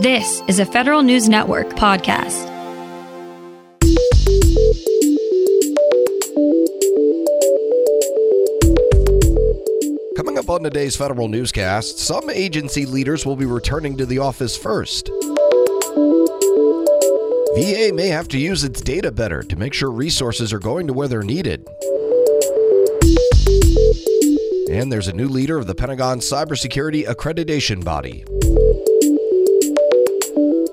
This is a Federal News Network podcast. Coming up on today's Federal Newscast, some agency leaders will be returning to the office first. VA may have to use its data better to make sure resources are going to where they're needed. And there's a new leader of the Pentagon Cybersecurity Accreditation Body.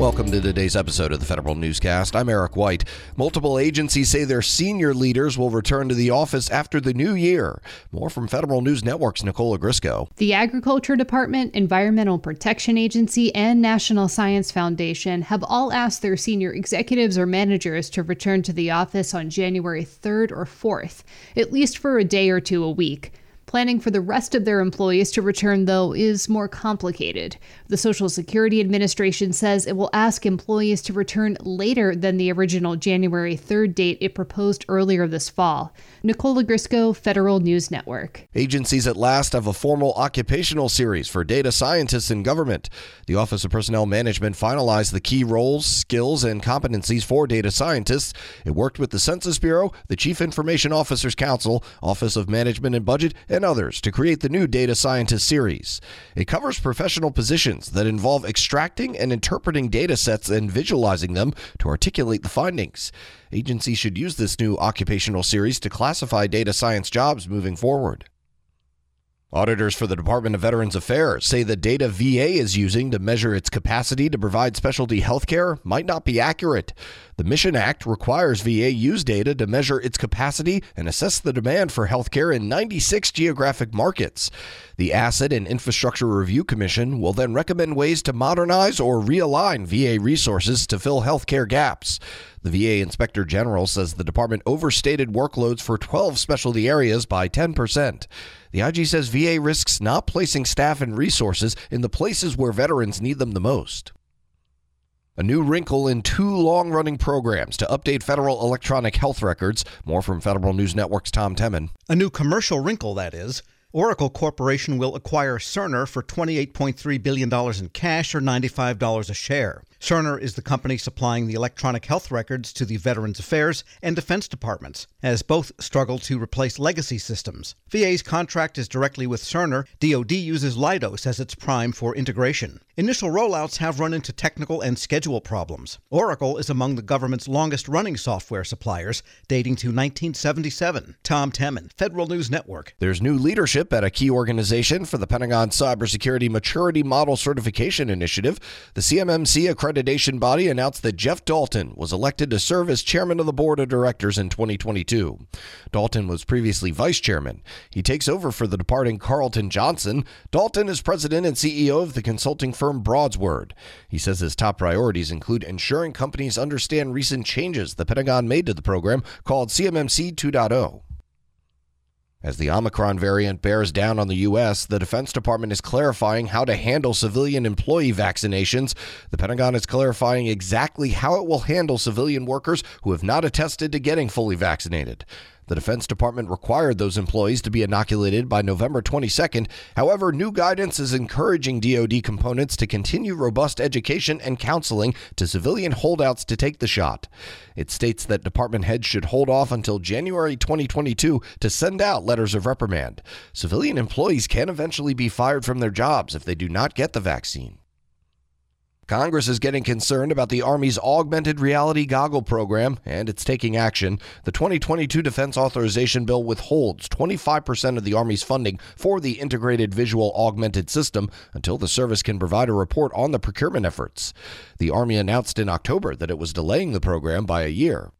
Welcome to today's episode of the Federal Newscast. I'm Eric White. Multiple agencies say their senior leaders will return to the office after the new year. More from Federal News Network's Nicole Ogrysko. The Agriculture Department, Environmental Protection Agency, and National Science Foundation have all asked their senior executives or managers to return to the office on January 3rd or 4th, at least for a day or two a week. Planning for the rest of their employees to return, though, is more complicated. The Social Security Administration says it will ask employees to return later than the original January 3rd date it proposed earlier this fall. Nicole Ogrysko, Federal News Network. Agencies at last have a formal occupational series for data scientists in government. The Office of Personnel Management finalized the key roles, skills, and competencies for data scientists. It worked with the Census Bureau, the Chief Information Officers Council, Office of Management and Budget, and and others to create the new Data Scientist series. It covers professional positions that involve extracting and interpreting data sets and visualizing them to articulate the findings. Agencies should use this new occupational series to classify data science jobs moving forward. Auditors for the Department of Veterans Affairs say the data VA is using to measure its capacity to provide specialty health care might not be accurate. The Mission Act requires VA use data to measure its capacity and assess the demand for health care in 96 geographic markets. The Asset and Infrastructure Review Commission will then recommend ways to modernize or realign VA resources to fill health care gaps. The VA Inspector General says the department overstated workloads for 12 specialty areas by 10%. The IG says VA risks not placing staff and resources in the places where veterans need them the most. A new wrinkle in two long running programs to update federal electronic health records. More from Federal News Network's Tom Temin. A new commercial wrinkle, that is. Oracle Corporation will acquire Cerner for $28.3 billion in cash or $95 a share. Cerner is the company supplying the electronic health records to the Veterans Affairs and Defense Departments, as both struggle to replace legacy systems. VA's contract is directly with Cerner. DoD uses Leidos as its prime for integration. Initial rollouts have run into technical and schedule problems. Oracle is among the government's longest running software suppliers, dating to 1977. Tom Temin, Federal News Network. There's new leadership at a key organization for the Pentagon Cybersecurity Maturity Model Certification Initiative. The CMMC accreditation body announced that Jeff Dalton was elected to serve as chairman of the board of directors in 2022. Dalton was previously vice chairman. He takes over for the departing Carlton Johnson. Dalton is president and CEO of the consulting firm Broadsword. He says his top priorities include ensuring companies understand recent changes the Pentagon made to the program called CMMC 2.0. As the Omicron variant bears down on the U.S., the Defense Department is clarifying how to handle civilian employee vaccinations. The Pentagon is clarifying exactly how it will handle civilian workers who have not attested to getting fully vaccinated. The Defense Department required those employees to be inoculated by November 22nd. However, new guidance is encouraging DoD components to continue robust education and counseling to civilian holdouts to take the shot. It states that department heads should hold off until January 2022 to send out letters of reprimand. Civilian employees can eventually be fired from their jobs if they do not get the vaccine. Congress is getting concerned about the Army's augmented reality goggle program, and it's taking action. The 2022 Defense Authorization Bill withholds 25% of the Army's funding for the Integrated Visual Augmented System until the service can provide a report on the procurement efforts. The Army announced in October that it was delaying the program by a year.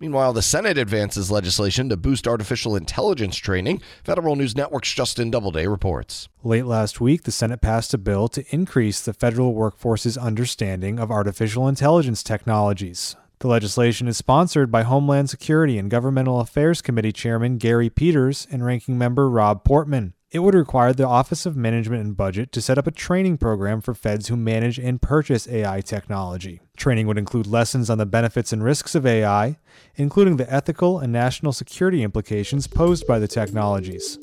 Meanwhile, the Senate advances legislation to boost artificial intelligence training. Federal News Network's Justin Doubleday reports. Late last week, the Senate passed a bill to increase the federal workforce's understanding of artificial intelligence technologies. The legislation is sponsored by Homeland Security and Governmental Affairs Committee Chairman Gary Peters and Ranking Member Rob Portman. It would require the Office of Management and Budget to set up a training program for feds who manage and purchase AI technology. Training would include lessons on the benefits and risks of AI, including the ethical and national security implications posed by the technologies.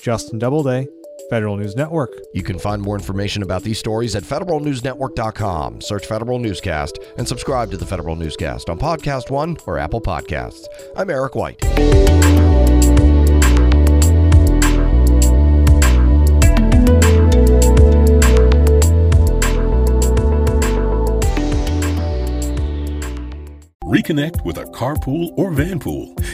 Justin Doubleday, Federal News Network. You can find more information about these stories at federalnewsnetwork.com. Search Federal Newscast and subscribe to the Federal Newscast on Podcast One or Apple Podcasts. I'm Eric White. Reconnect with a carpool or vanpool.